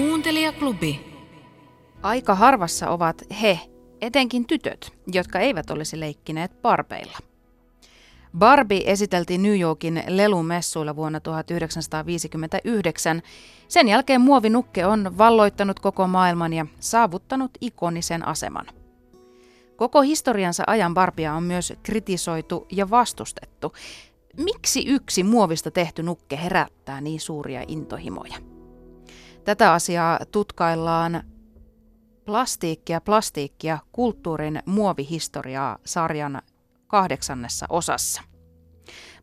Kuuntelijaklubi. Aika harvassa ovat he, etenkin tytöt, jotka eivät olisi leikkineet barbeilla. Barbie esiteltiin New Yorkin lelumessuilla vuonna 1959. Sen jälkeen muovinukke on valloittanut koko maailman ja saavuttanut ikonisen aseman. Koko historiansa ajan Barbia on myös kritisoitu ja vastustettu. Miksi yksi muovista tehty nukke herättää niin suuria intohimoja? Tätä asiaa tutkaillaan Plastiikkia, plastiikkia, kulttuurin muovihistoriaa sarjan kahdeksannessa osassa.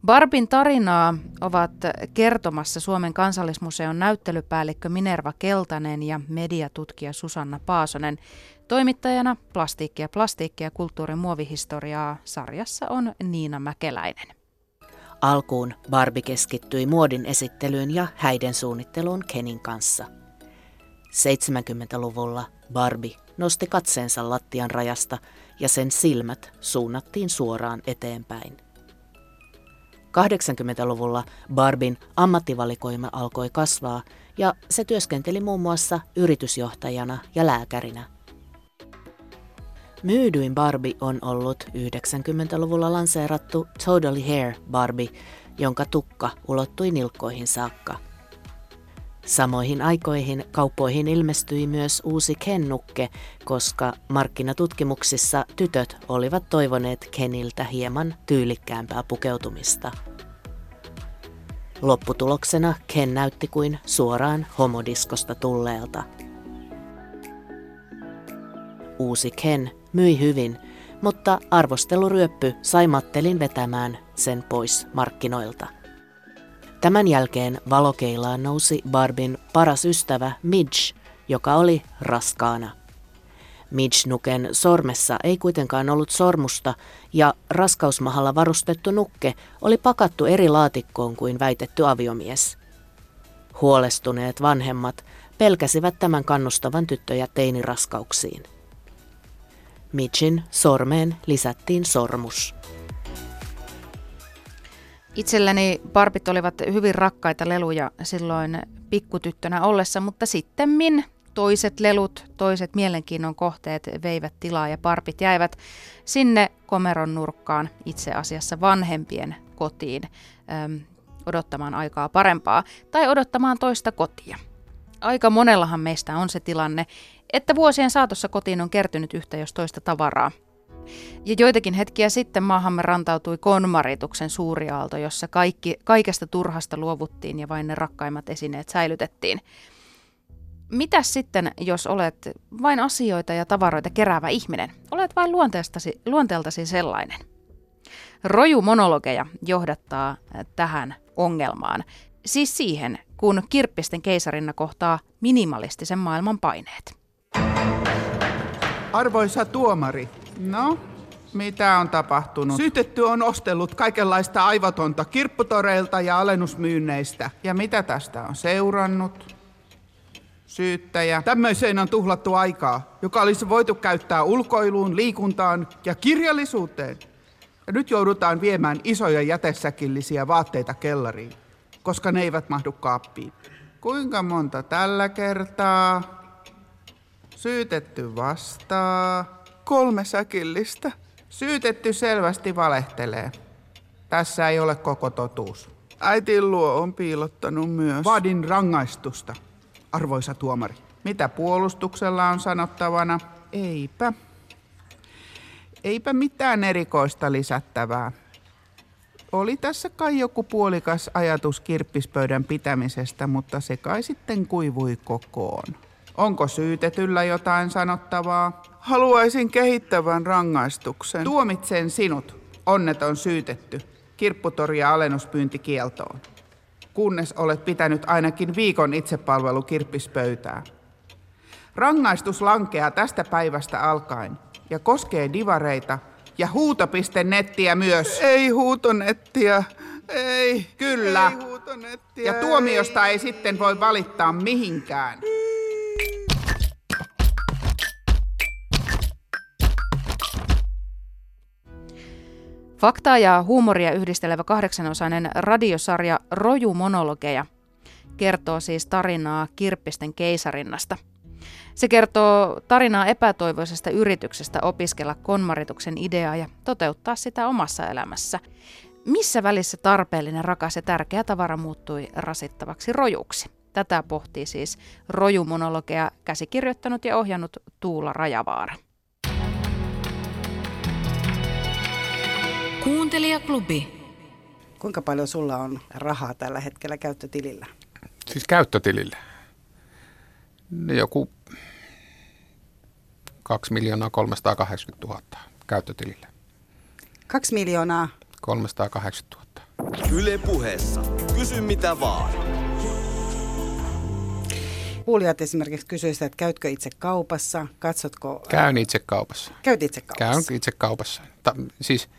Barbin tarinaa ovat kertomassa Suomen kansallismuseon näyttelypäällikkö Minerva Keltanen ja mediatutkija Susanna Paasonen. Toimittajana Plastiikkia, plastiikkia, kulttuurin muovihistoriaa sarjassa on Niina Mäkeläinen. Alkuun Barbie keskittyi muodin esittelyyn ja häiden suunnitteluun Kenin kanssa. 70-luvulla Barbie nosti katseensa lattian rajasta ja sen silmät suunnattiin suoraan eteenpäin. 80-luvulla Barbin ammattivalikoima alkoi kasvaa ja se työskenteli muun muassa yritysjohtajana ja lääkärinä. Myydyin Barbie on ollut 90-luvulla lanseerattu Totally Hair Barbie, jonka tukka ulottui nilkkoihin saakka – Samoihin aikoihin kauppoihin ilmestyi myös uusi Ken-nukke, koska markkinatutkimuksissa tytöt olivat toivoneet Keniltä hieman tyylikkäämpää pukeutumista. Lopputuloksena Ken näytti kuin suoraan homodiskosta tulleelta. Uusi Ken myi hyvin, mutta arvosteluryöppy sai Mattelin vetämään sen pois markkinoilta. Tämän jälkeen valokeilaan nousi Barbin paras ystävä Midge, joka oli raskaana. Midge-nuken sormessa ei kuitenkaan ollut sormusta ja raskausmahalla varustettu nukke oli pakattu eri laatikkoon kuin väitetty aviomies. Huolestuneet vanhemmat pelkäsivät tämän kannustavan tyttöjä teiniraskauksiin. Midgin sormeen lisättiin sormus. Itselläni barbit olivat hyvin rakkaita leluja silloin pikkutyttönä ollessa, mutta sittemmin toiset lelut, toiset mielenkiinnon kohteet veivät tilaa ja parpit jäivät sinne komeron nurkkaan itse asiassa vanhempien kotiin odottamaan aikaa parempaa tai odottamaan toista kotia. Aika monellahan meistä on se tilanne, että vuosien saatossa kotiin on kertynyt yhtä jos toista tavaraa – ja joitakin hetkiä sitten maahamme rantautui konmarituksen suuri aalto, jossa kaikki, kaikesta turhasta luovuttiin ja vain ne rakkaimmat esineet säilytettiin. Mitä sitten, jos olet vain asioita ja tavaroita keräävä ihminen? Olet vain luonteeltasi, luonteeltasi sellainen. Roju monologeja johdattaa tähän ongelmaan. Siis siihen, kun kirppisten keisarinna kohtaa minimalistisen maailman paineet. Arvoisa tuomari, No, mitä on tapahtunut? Syytetty on ostellut kaikenlaista aivotonta kirpputoreilta ja alennusmyynneistä. Ja mitä tästä on seurannut? Syyttäjä. Tämmöiseen on tuhlattu aikaa, joka olisi voitu käyttää ulkoiluun, liikuntaan ja kirjallisuuteen. Ja nyt joudutaan viemään isoja jätesäkillisiä vaatteita kellariin, koska ne eivät mahdu kaappiin. Kuinka monta tällä kertaa? Syytetty vastaa. Kolme säkillistä. Syytetty selvästi valehtelee. Tässä ei ole koko totuus. Äitin luo on piilottanut myös. Vaadin rangaistusta, arvoisa tuomari. Mitä puolustuksella on sanottavana? Eipä. Eipä mitään erikoista lisättävää. Oli tässä kai joku puolikas ajatus kirppispöydän pitämisestä, mutta se kai sitten kuivui kokoon. Onko syytetyllä jotain sanottavaa? Haluaisin kehittävän rangaistuksen. Tuomitsen sinut, onneton syytetty, kirpputoria alennuspyyntikieltoon. Kunnes olet pitänyt ainakin viikon itsepalvelu kirppispöytää. Rangaistus lankeaa tästä päivästä alkaen ja koskee divareita ja huuto.nettiä myös. Ei huutonettiä. Ei. Kyllä. Ei huutonettiä. Ja tuomiosta ei, ei sitten voi valittaa mihinkään. Faktaa ja huumoria yhdistelevä kahdeksanosainen radiosarja Roju monologeja kertoo siis tarinaa kirppisten keisarinnasta. Se kertoo tarinaa epätoivoisesta yrityksestä opiskella konmarituksen ideaa ja toteuttaa sitä omassa elämässä. Missä välissä tarpeellinen, rakas ja tärkeä tavara muuttui rasittavaksi rojuksi? Tätä pohtii siis rojumunologia käsikirjoittanut ja ohjannut Tuula Rajavaara. Kuuntelijaklubi. Kuinka paljon sulla on rahaa tällä hetkellä käyttötilillä? Siis käyttötilille. Joku 2 miljoonaa 380 000 käyttötilille. 2 miljoonaa 380 000. Yle puheessa. Kysy mitä vaan. Kuulijat esimerkiksi kysyisivät, että käytkö itse kaupassa, katsotko... Käyn itse kaupassa. Käyt itse kaupassa. Käyn itse kaupassa. Ta, siis,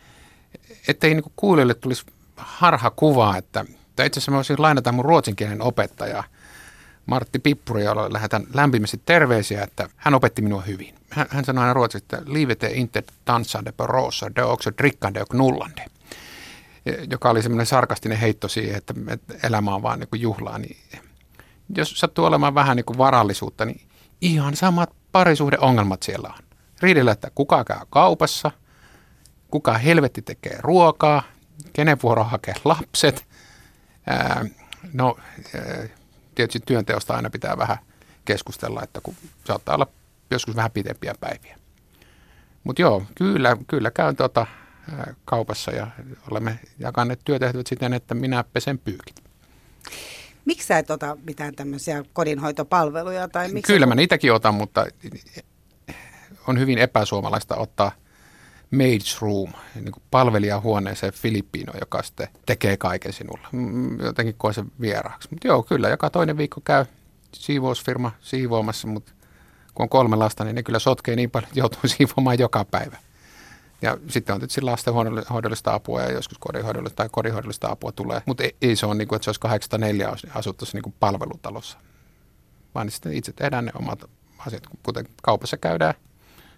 ettei niinku kuulijoille tulisi harha kuva, että, että itse asiassa mä voisin lainata mun ruotsinkielinen opettaja Martti Pippuri, jolla lähetän lämpimästi terveisiä, että hän opetti minua hyvin. Hän, hän sanoi aina ruotsiksi, että liivete inte dansande på rosa, det också drickande och knullande joka oli semmoinen sarkastinen heitto siihen, että, että elämä on vaan niin kuin juhlaa, niin jos sattuu olemaan vähän niin kuin varallisuutta, niin ihan samat parisuhdeongelmat siellä on. Riidellä, että kuka käy kaupassa, kuka helvetti tekee ruokaa, kenen vuoro hakee lapset. Ää, no, ää, tietysti työnteosta aina pitää vähän keskustella, että kun saattaa olla joskus vähän pitempiä päiviä. Mutta joo, kyllä, kyllä käyn tuota, kaupassa ja olemme jakaneet työtehtävät siten, että minä pesen pyykit. Miksi sä et ota mitään tämmöisiä kodinhoitopalveluja? Tai miksi Kyllä mä niitäkin otan, mutta on hyvin epäsuomalaista ottaa maid's room, niin kuin palvelijahuoneeseen Filippiino, joka sitten tekee kaiken sinulle. Jotenkin koe sen vieraaksi. Mutta joo, kyllä, joka toinen viikko käy siivousfirma siivoamassa, mutta kun on kolme lasta, niin ne kyllä sotkee niin paljon, että joutuu siivoamaan joka päivä. Ja sitten on tietysti lastenhoidollista apua ja joskus kodinhoidollista tai kodinhoidollista apua tulee. Mutta ei, se ole niin kuin, että se olisi 804 asuttaisi niin palvelutalossa. Vaan sitten itse tehdään ne omat asiat, kuten kaupassa käydään.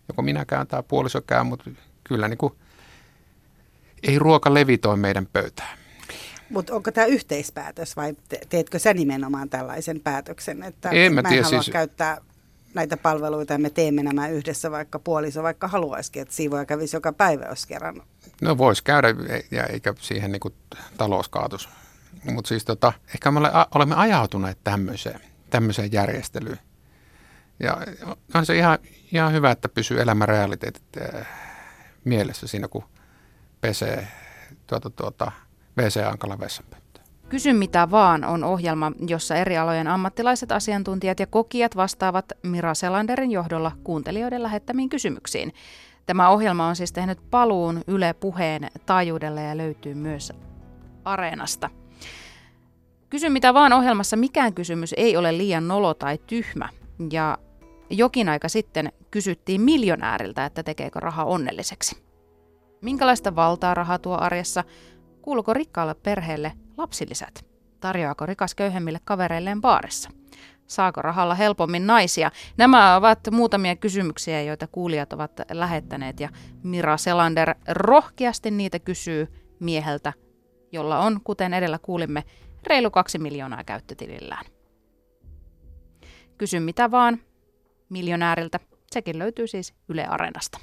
Joko minä käyn tai puoliso käy, mutta kyllä niin kuin, ei ruoka levitoi meidän pöytään. Mutta onko tämä yhteispäätös vai teetkö sä nimenomaan tällaisen päätöksen, että en mä, mä tiedä, halua siis... käyttää näitä palveluita ja me teemme nämä yhdessä, vaikka puoliso vaikka haluaisikin, että siivoja kävisi joka päivä, jos kerran. No voisi käydä ja eikä siihen niin talouskaatus. Mutta siis tota, ehkä me olemme ajautuneet tämmöiseen, tämmöiseen järjestelyyn. Ja on se ihan, ihan hyvä, että pysyy elämän realiteetit äh, mielessä siinä, kun pesee tuota, tuota, WC-ankala vessanpönttä. Kysy mitä vaan on ohjelma, jossa eri alojen ammattilaiset asiantuntijat ja kokijat vastaavat Mira Selanderin johdolla kuuntelijoiden lähettämiin kysymyksiin. Tämä ohjelma on siis tehnyt paluun Yle Puheen taajuudelle ja löytyy myös Areenasta. Kysy mitä vaan ohjelmassa mikään kysymys ei ole liian nolo tai tyhmä. Ja jokin aika sitten kysyttiin miljonääriltä, että tekeekö raha onnelliseksi. Minkälaista valtaa raha tuo arjessa? Kuuluuko rikkaalle perheelle lapsilisät? Tarjoako rikas köyhemmille kavereilleen baarissa? Saako rahalla helpommin naisia? Nämä ovat muutamia kysymyksiä, joita kuulijat ovat lähettäneet ja Mira Selander rohkeasti niitä kysyy mieheltä, jolla on, kuten edellä kuulimme, reilu kaksi miljoonaa käyttötilillään. Kysy mitä vaan miljonääriltä. Sekin löytyy siis Yle Areenasta.